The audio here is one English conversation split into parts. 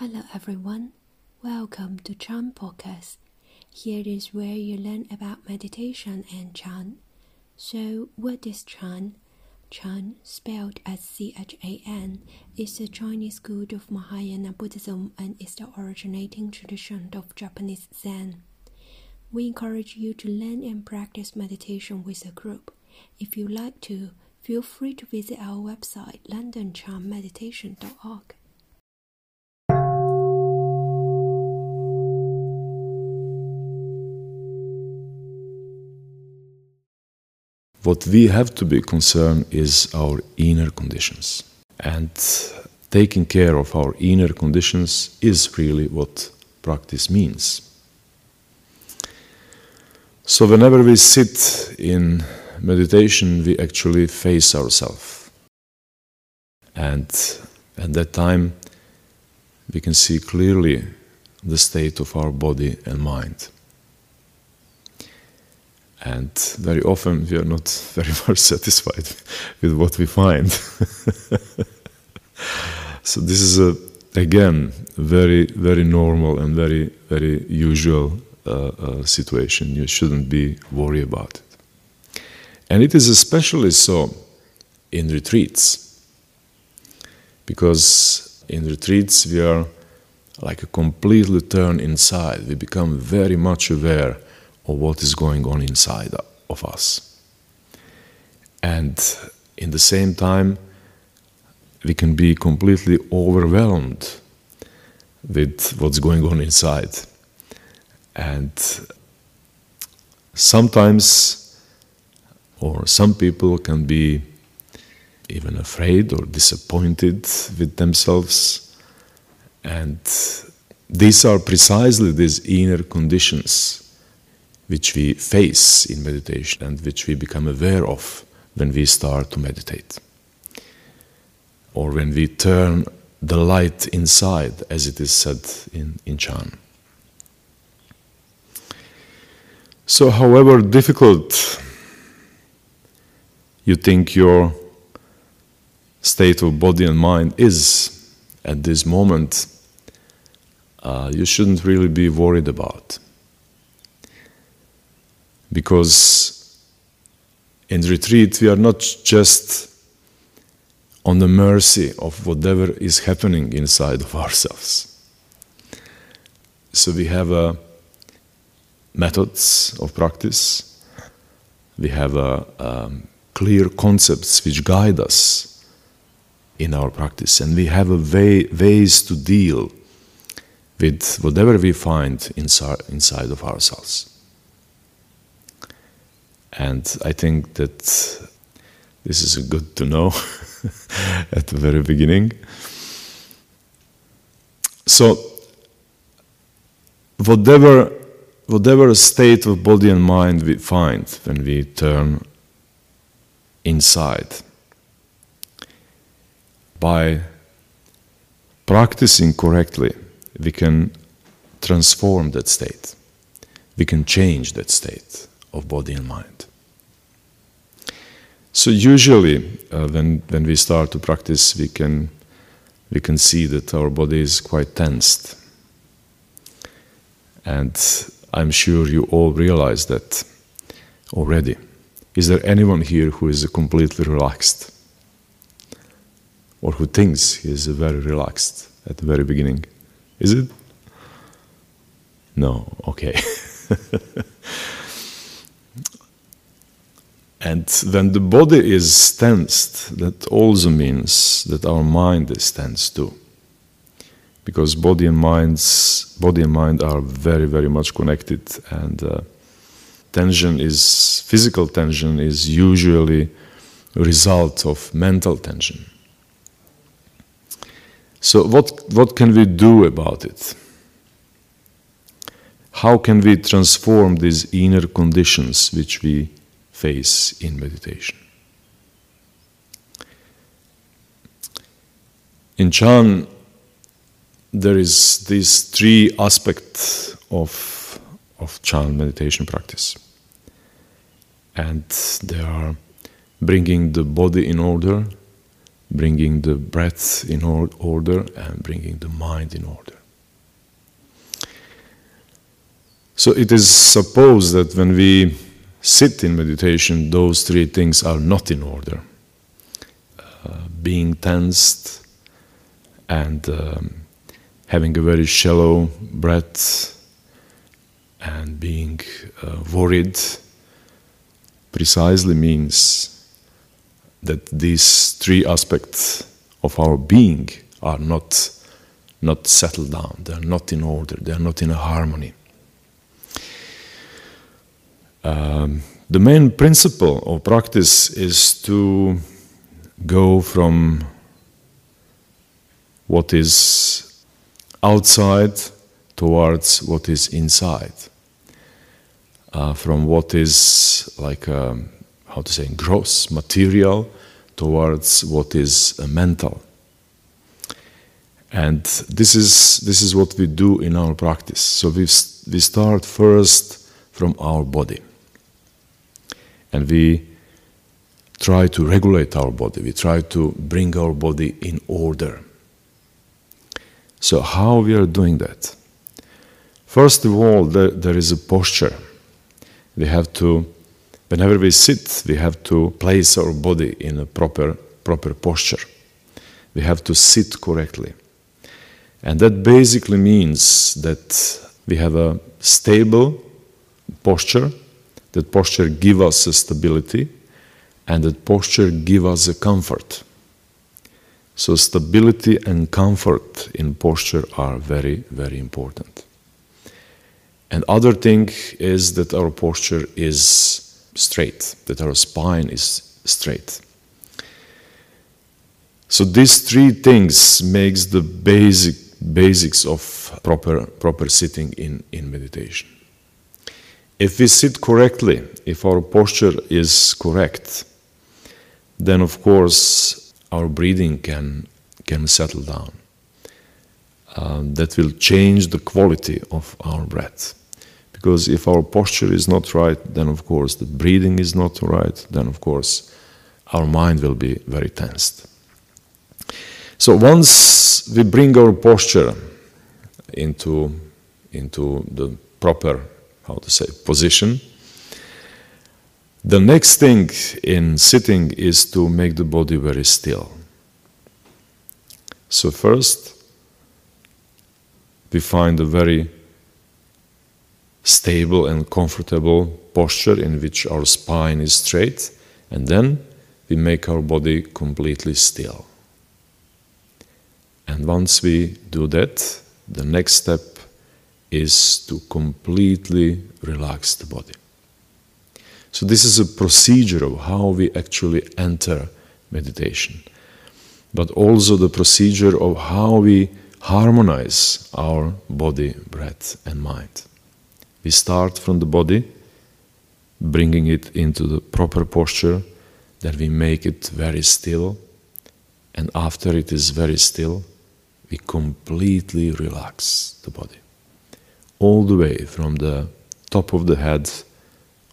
Hello everyone, welcome to Chan Podcast. Here is where you learn about meditation and Chan. So, what is Chan? Chan, spelled as C H A N, is the Chinese school of Mahayana Buddhism and is the originating tradition of Japanese Zen. We encourage you to learn and practice meditation with a group. If you like to, feel free to visit our website londonchanmeditation.org. What we have to be concerned is our inner conditions. And taking care of our inner conditions is really what practice means. So, whenever we sit in meditation, we actually face ourselves. And at that time, we can see clearly the state of our body and mind. And very often we are not very much satisfied with what we find. so this is a, again very very normal and very very usual uh, uh, situation. You shouldn't be worried about it. And it is especially so in retreats, because in retreats we are like a completely turned inside. We become very much aware of what is going on inside of us. And in the same time, we can be completely overwhelmed with what's going on inside. And sometimes, or some people can be even afraid or disappointed with themselves. And these are precisely these inner conditions which we face in meditation and which we become aware of when we start to meditate. Or when we turn the light inside, as it is said in, in Chan. So, however difficult you think your state of body and mind is at this moment, uh, you shouldn't really be worried about. Because in retreat, we are not just on the mercy of whatever is happening inside of ourselves. So we have uh, methods of practice, we have uh, um, clear concepts which guide us in our practice, and we have way, ways to deal with whatever we find inside, inside of ourselves. And I think that this is good to know at the very beginning. So, whatever, whatever state of body and mind we find when we turn inside, by practicing correctly, we can transform that state. We can change that state of body and mind. So usually, uh, when when we start to practice, we can we can see that our body is quite tensed, and I'm sure you all realize that already. Is there anyone here who is completely relaxed, or who thinks he is very relaxed at the very beginning? Is it? No. Okay. And when the body is tensed, that also means that our mind is tense too. Because body and minds, body and mind are very, very much connected, and uh, tension is physical tension is usually a result of mental tension. So, what what can we do about it? How can we transform these inner conditions which we face in meditation. In Chan, there is these three aspects of, of Chan meditation practice. And they are bringing the body in order, bringing the breath in order and bringing the mind in order. So it is supposed that when we sit in meditation, those three things are not in order. Uh, being tensed and um, having a very shallow breath and being uh, worried precisely means that these three aspects of our being are not, not settled down, they are not in order, they are not in harmony. Um, the main principle of practice is to go from what is outside towards what is inside, uh, from what is like a, um, how to say gross material towards what is uh, mental. And this is this is what we do in our practice. So we we start first from our body and we try to regulate our body, we try to bring our body in order. So, how we are doing that? First of all, there, there is a posture. We have to, whenever we sit, we have to place our body in a proper, proper posture. We have to sit correctly. And that basically means that we have a stable posture that posture give us a stability and that posture give us a comfort. So stability and comfort in posture are very, very important. And other thing is that our posture is straight, that our spine is straight. So these three things makes the basic basics of proper proper sitting in, in meditation. If we sit correctly, if our posture is correct, then of course our breathing can, can settle down. Uh, that will change the quality of our breath. Because if our posture is not right, then of course the breathing is not right, then of course our mind will be very tensed. So once we bring our posture into, into the proper how to say, position. The next thing in sitting is to make the body very still. So, first, we find a very stable and comfortable posture in which our spine is straight, and then we make our body completely still. And once we do that, the next step is to completely relax the body. So, this is a procedure of how we actually enter meditation, but also the procedure of how we harmonize our body, breath, and mind. We start from the body, bringing it into the proper posture, then we make it very still, and after it is very still, we completely relax the body all the way from the top of the head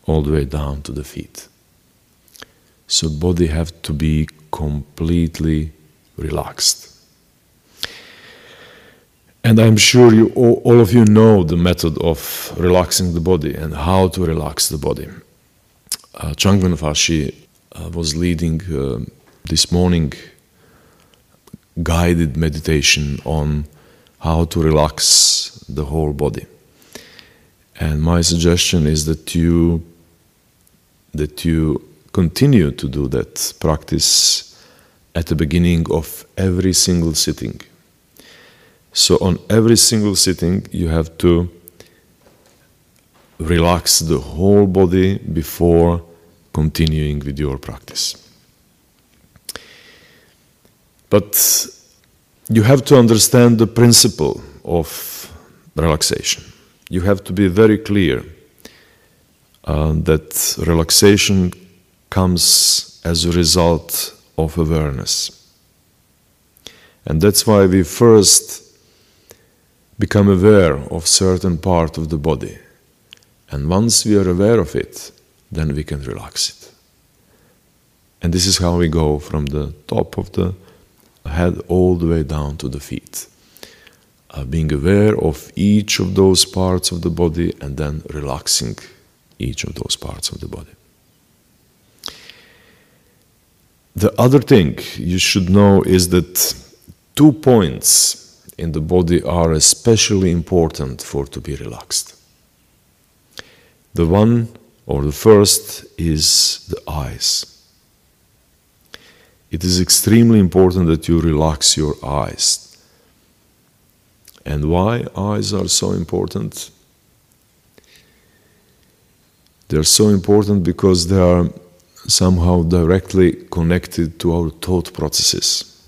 all the way down to the feet. So body have to be completely relaxed. And I'm sure you all, all of you know the method of relaxing the body and how to relax the body. Uh, Changmen Fashi uh, was leading uh, this morning guided meditation on how to relax the whole body. And my suggestion is that you that you continue to do that practice at the beginning of every single sitting. So on every single sitting you have to relax the whole body before continuing with your practice. But you have to understand the principle of relaxation you have to be very clear uh, that relaxation comes as a result of awareness. And that's why we first become aware of certain part of the body. And once we are aware of it, then we can relax it. And this is how we go from the top of the head all the way down to the feet. Uh, being aware of each of those parts of the body and then relaxing each of those parts of the body. The other thing you should know is that two points in the body are especially important for to be relaxed. The one or the first is the eyes. It is extremely important that you relax your eyes. And why eyes are so important? They're so important because they are somehow directly connected to our thought processes.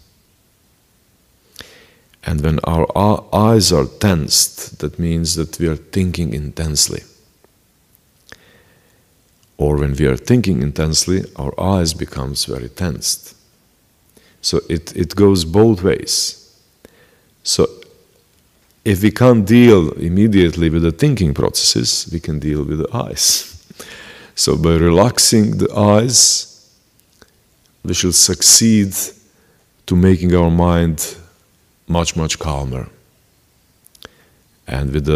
And when our eyes are tensed, that means that we are thinking intensely. Or when we are thinking intensely, our eyes becomes very tensed. So it, it goes both ways. So if we can't deal immediately with the thinking processes, we can deal with the eyes. So by relaxing the eyes, we shall succeed to making our mind much, much calmer and with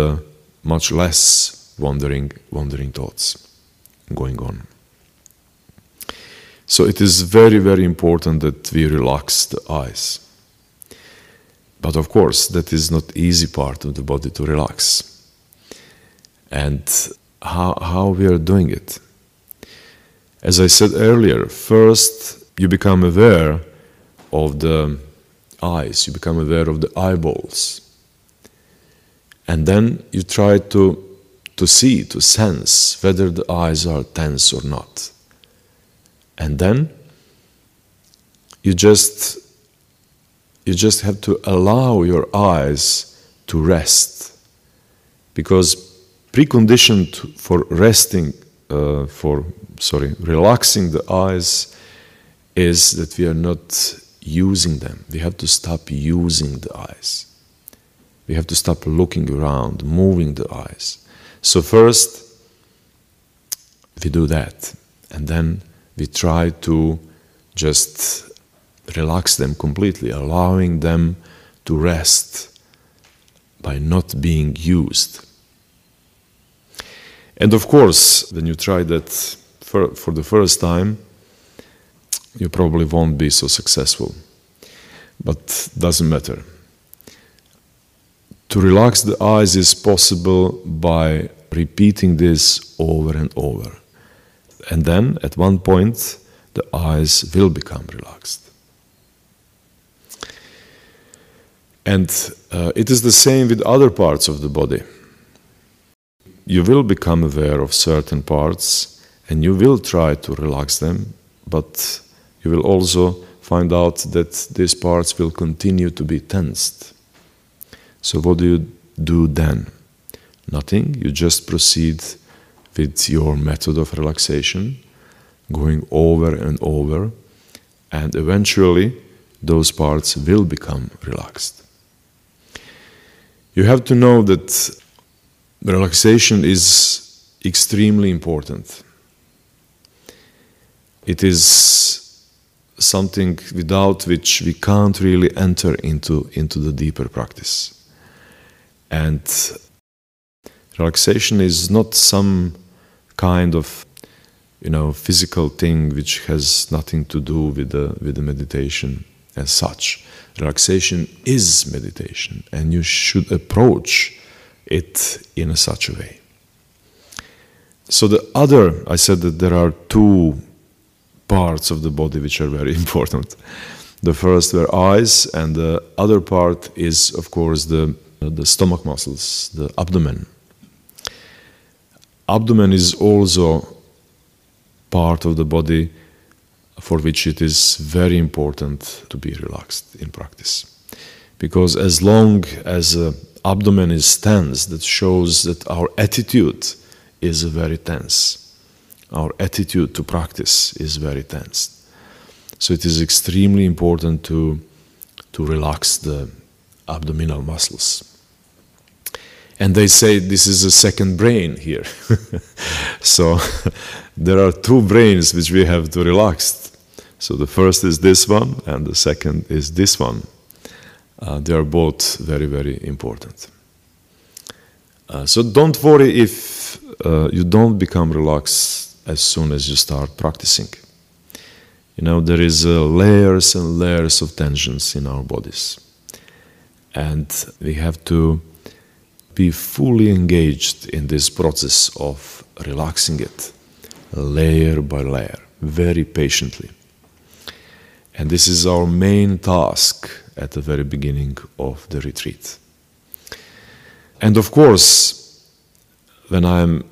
much less wandering, wandering thoughts going on. So it is very, very important that we relax the eyes. But of course, that is not easy part of the body to relax. And how, how we are doing it. As I said earlier, first you become aware of the eyes, you become aware of the eyeballs. And then you try to, to see, to sense whether the eyes are tense or not. And then you just you just have to allow your eyes to rest because preconditioned for resting uh, for sorry, relaxing the eyes is that we are not using them. We have to stop using the eyes. We have to stop looking around, moving the eyes. So, first, we do that, and then we try to just relax them completely, allowing them to rest by not being used. And of course, when you try that for, for the first time, you probably won't be so successful. But doesn't matter. To relax the eyes is possible by repeating this over and over. And then at one point, the eyes will become relaxed. And uh, it is the same with other parts of the body. You will become aware of certain parts and you will try to relax them, but you will also find out that these parts will continue to be tensed. So, what do you do then? Nothing, you just proceed with your method of relaxation, going over and over, and eventually those parts will become relaxed. You have to know that relaxation is extremely important it is something without which we can't really enter into, into the deeper practice. And relaxation is not some kind of you know physical thing which has nothing to do with the with the meditation as such relaxation is meditation and you should approach it in such a way so the other i said that there are two parts of the body which are very important. The first were eyes, and the other part is, of course, the, the stomach muscles, the abdomen. Abdomen is also part of the body for which it is very important to be relaxed in practice. Because as long as the abdomen is tense, that shows that our attitude is very tense our attitude to practice is very tense. So it is extremely important to, to relax the abdominal muscles. And they say this is a second brain here. so there are two brains which we have to relax. So the first is this one, and the second is this one. Uh, they are both very, very important. Uh, so don't worry if uh, you don't become relaxed as soon as you start practicing. You know, there is uh, layers and layers of tensions in our bodies. And we have to be fully engaged in this process of relaxing it, layer by layer, very patiently. And this is our main task at the very beginning of the retreat. And of course, when I'm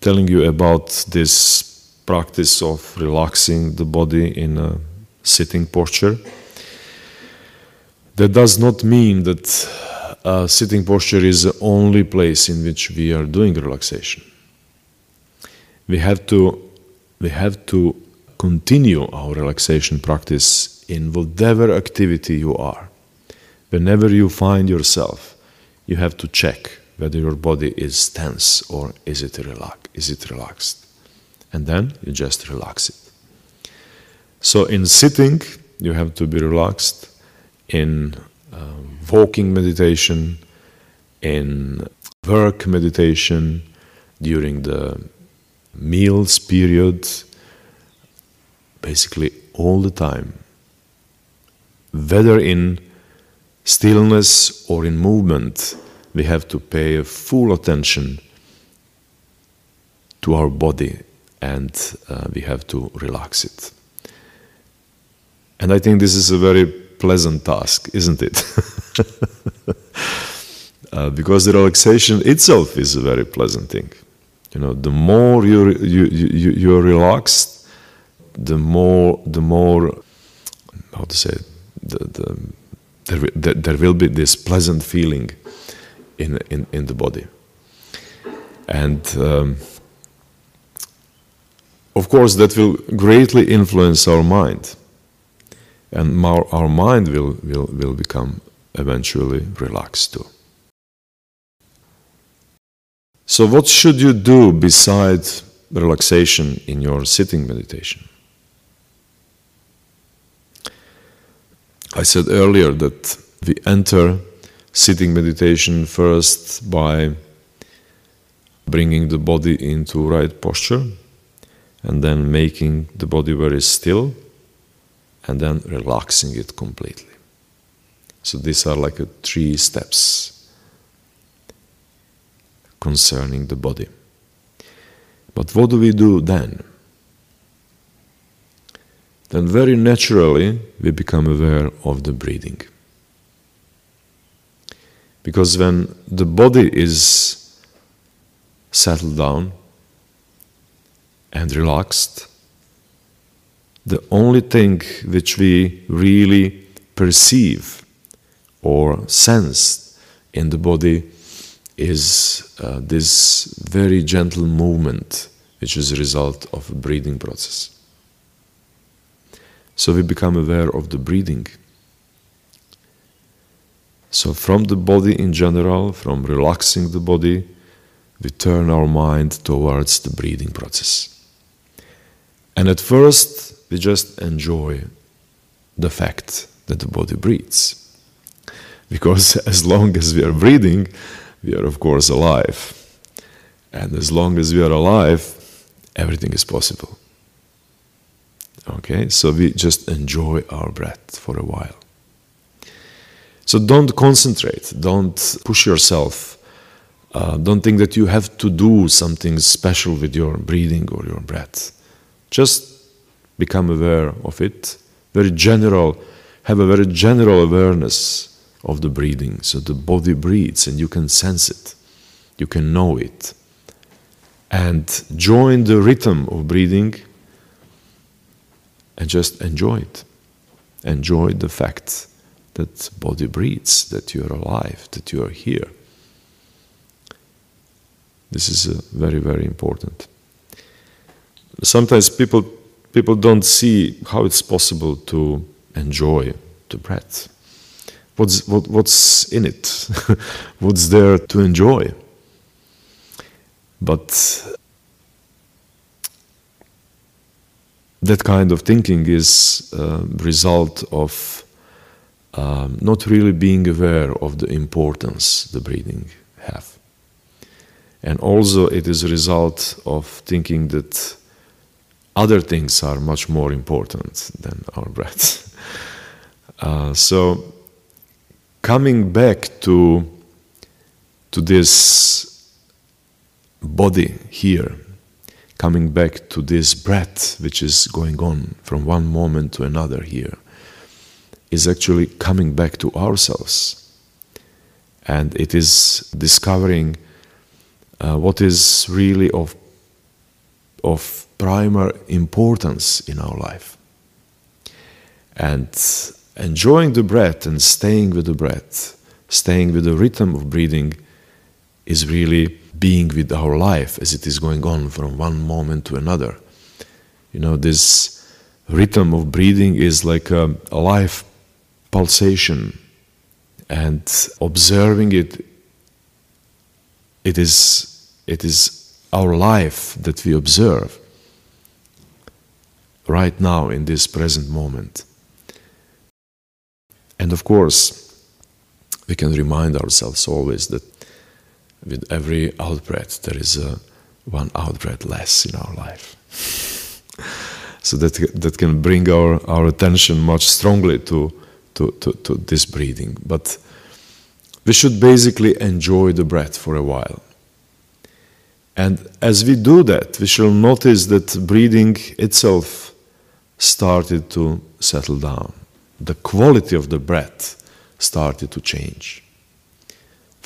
telling you about this practice of relaxing the body in a sitting posture. That does not mean that a sitting posture is the only place in which we are doing relaxation. We have to, we have to continue our relaxation practice in whatever activity you are. Whenever you find yourself, you have to check whether your body is tense or is it, relax, is it relaxed and then you just relax it. So, in sitting, you have to be relaxed. In uh, walking meditation, in work meditation, during the meals period, basically all the time. Whether in stillness or in movement, we have to pay full attention to our body and uh, we have to relax it. And I think this is a very pleasant task, isn't it? uh, because the relaxation itself is a very pleasant thing. You know, the more you you you you're relaxed, the more the more how to say the, the there, there, there will be this pleasant feeling in in in the body, and. Um, of course, that will greatly influence our mind. And our, our mind will, will, will become eventually relaxed too. So, what should you do besides relaxation in your sitting meditation? I said earlier that we enter sitting meditation first by bringing the body into right posture and then making the body very still and then relaxing it completely. So these are like three steps concerning the body. But what do we do then? Then, very naturally, we become aware of the breathing. Because when the body is settled down, and relaxed, the only thing which we really perceive or sense in the body is uh, this very gentle movement, which is a result of a breathing process. So we become aware of the breathing. So, from the body in general, from relaxing the body, we turn our mind towards the breathing process. And at first, we just enjoy the fact that the body breathes. Because as long as we are breathing, we are, of course, alive. And as long as we are alive, everything is possible. Okay, so we just enjoy our breath for a while. So don't concentrate, don't push yourself. Uh, don't think that you have to do something special with your breathing or your breath. Just become aware of it. Very general, have a very general awareness of the breathing. So the body breathes and you can sense it, you can know it. And join the rhythm of breathing and just enjoy it. Enjoy the fact that body breathes, that you are alive, that you are here. This is uh, very, very important sometimes people people don't see how it's possible to enjoy the breath. What's what, what's in it? what's there to enjoy? But that kind of thinking is a result of um, not really being aware of the importance the breathing have. And also it is a result of thinking that other things are much more important than our breath. Uh, so coming back to to this body here, coming back to this breath which is going on from one moment to another here, is actually coming back to ourselves. And it is discovering uh, what is really of, of primary importance in our life. And enjoying the breath and staying with the breath, staying with the rhythm of breathing, is really being with our life as it is going on from one moment to another. You know, this rhythm of breathing is like a, a life pulsation, and observing it, it is, it is our life that we observe right now in this present moment. And of course, we can remind ourselves always that with every outbreath, there is a one outbreath less in our life. so that, that can bring our, our attention much strongly to, to, to, to this breathing. But we should basically enjoy the breath for a while. And as we do that, we shall notice that breathing itself started to settle down. The quality of the breath started to change.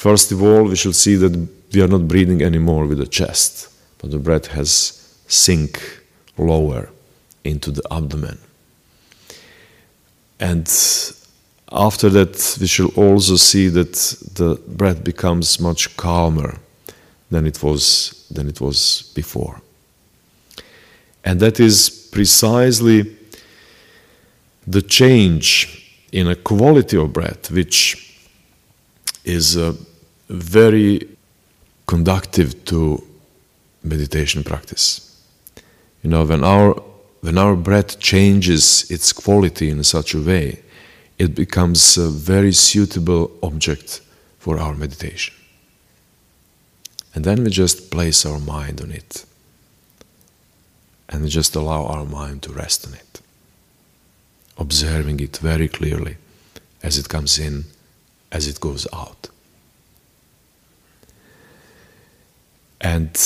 First of all, we shall see that we are not breathing anymore with the chest, but the breath has sink lower into the abdomen. And after that, we shall also see that the breath becomes much calmer than it was than it was before. And that is precisely the change in a quality of breath, which is uh, very conductive to meditation practice. You know, when our when our breath changes its quality in such a way, it becomes a very suitable object for our meditation. And then we just place our mind on it. And we just allow our mind to rest on it observing it very clearly as it comes in, as it goes out. And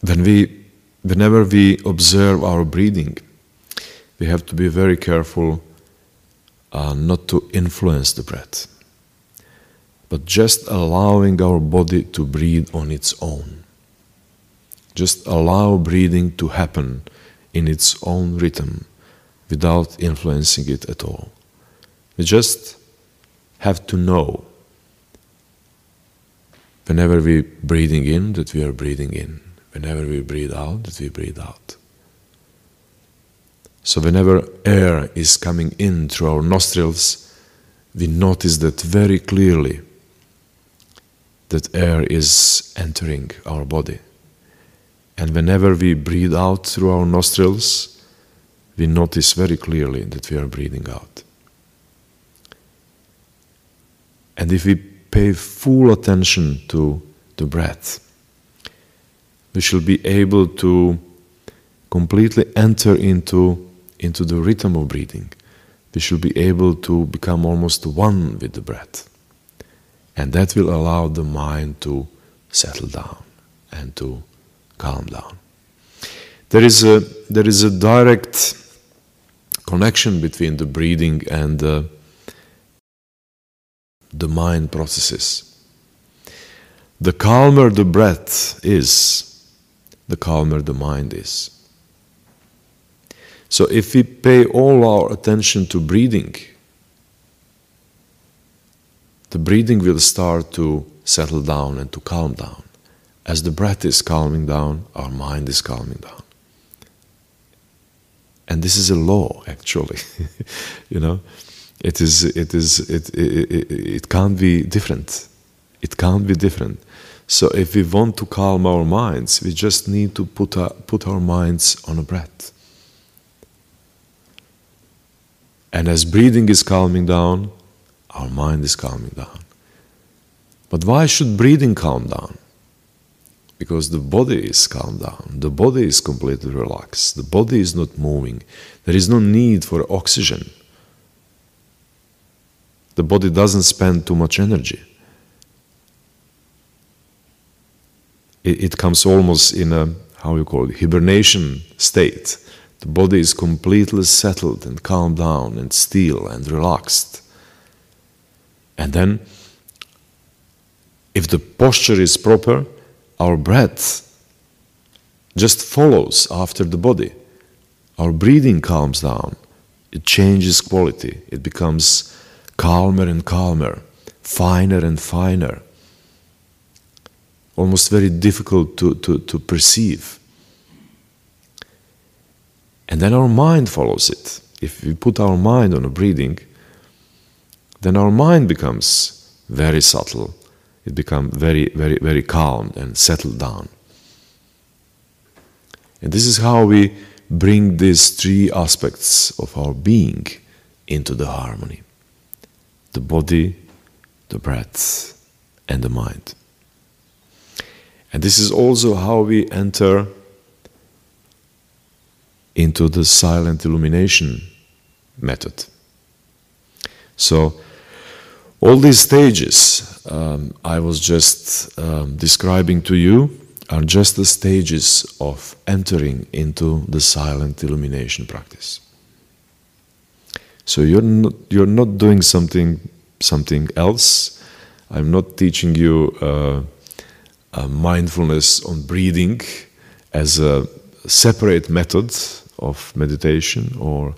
when we, whenever we observe our breathing, we have to be very careful uh, not to influence the breath, but just allowing our body to breathe on its own. Just allow breathing to happen in its own rhythm without influencing it at all. We just have to know whenever we're breathing in that we are breathing in, whenever we breathe out that we breathe out. So, whenever air is coming in through our nostrils, we notice that very clearly that air is entering our body. And whenever we breathe out through our nostrils, we notice very clearly that we are breathing out. And if we pay full attention to the breath, we shall be able to completely enter into, into the rhythm of breathing. We shall be able to become almost one with the breath. And that will allow the mind to settle down and to calm down. There is a, there is a direct connection between the breathing and uh, the mind processes. The calmer the breath is, the calmer the mind is. So if we pay all our attention to breathing, the breathing will start to settle down and to calm down. As the breath is calming down, our mind is calming down. And this is a law, actually. you know, it is. It is. It, it, it, it can't be different. It can't be different. So if we want to calm our minds, we just need to put our, put our minds on a breath. And as breathing is calming down, our mind is calming down. But why should breathing calm down? Because the body is calmed down, the body is completely relaxed, the body is not moving, there is no need for oxygen. The body doesn't spend too much energy. It, it comes almost in a, how you call it, hibernation state. The body is completely settled and calmed down and still and relaxed. And then, if the posture is proper, our breath just follows after the body. Our breathing calms down, it changes quality, it becomes calmer and calmer, finer and finer, almost very difficult to, to, to perceive. And then our mind follows it. If we put our mind on a breathing, then our mind becomes very subtle. It becomes very, very, very calm and settled down. And this is how we bring these three aspects of our being into the harmony the body, the breath, and the mind. And this is also how we enter into the silent illumination method. So, all these stages um, I was just um, describing to you are just the stages of entering into the silent illumination practice. So you're not, you're not doing something something else. I'm not teaching you uh, mindfulness on breathing as a separate method of meditation, or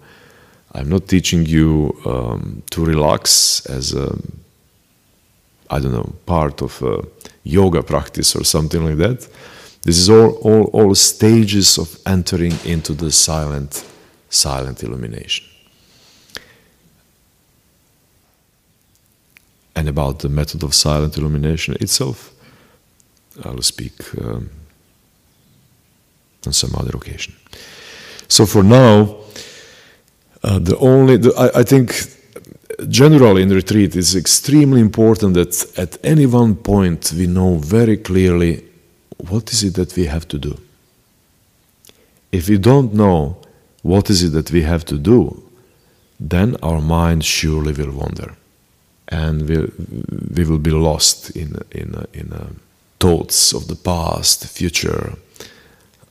I'm not teaching you um, to relax as a I don't know part of a yoga practice or something like that. This is all, all, all stages of entering into the silent, silent illumination. And about the method of silent illumination itself, I'll speak um, on some other occasion. So for now, uh, the only the, I, I think generally in retreat it's extremely important that at any one point we know very clearly what is it that we have to do. If we don't know what is it that we have to do, then our mind surely will wander, and we we will be lost in in in uh, thoughts of the past, future.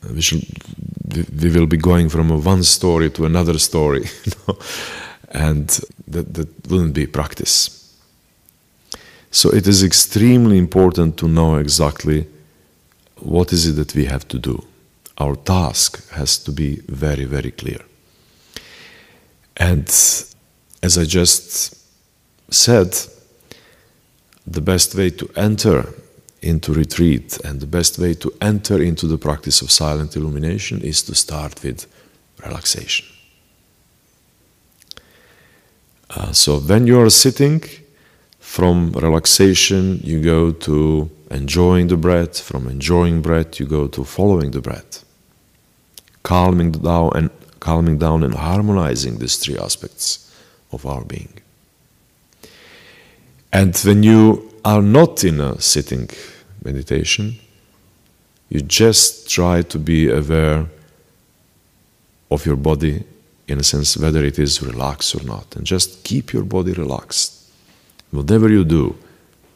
Uh, we, should, we will be going from one story to another story, you know? and that, that wouldn't be practice. So it is extremely important to know exactly what is it that we have to do. Our task has to be very, very clear. And as I just said, the best way to enter into retreat and the best way to enter into the practice of silent illumination is to start with relaxation. Uh, so when you are sitting, from relaxation you go to enjoying the breath, from enjoying breath you go to following the breath, calming down and calming down and harmonizing these three aspects of our being. And when you are not in a sitting meditation, you just try to be aware of your body in a sense whether it is relaxed or not. And just keep your body relaxed. Whatever you do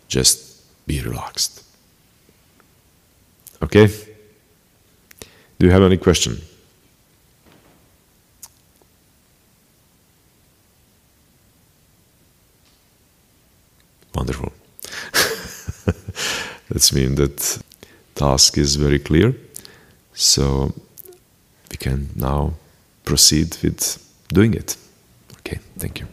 just be relaxed. Okay? Do you have any question wonderful That's mean that task is very clear so we can now proceed with doing it. Okay, thank you.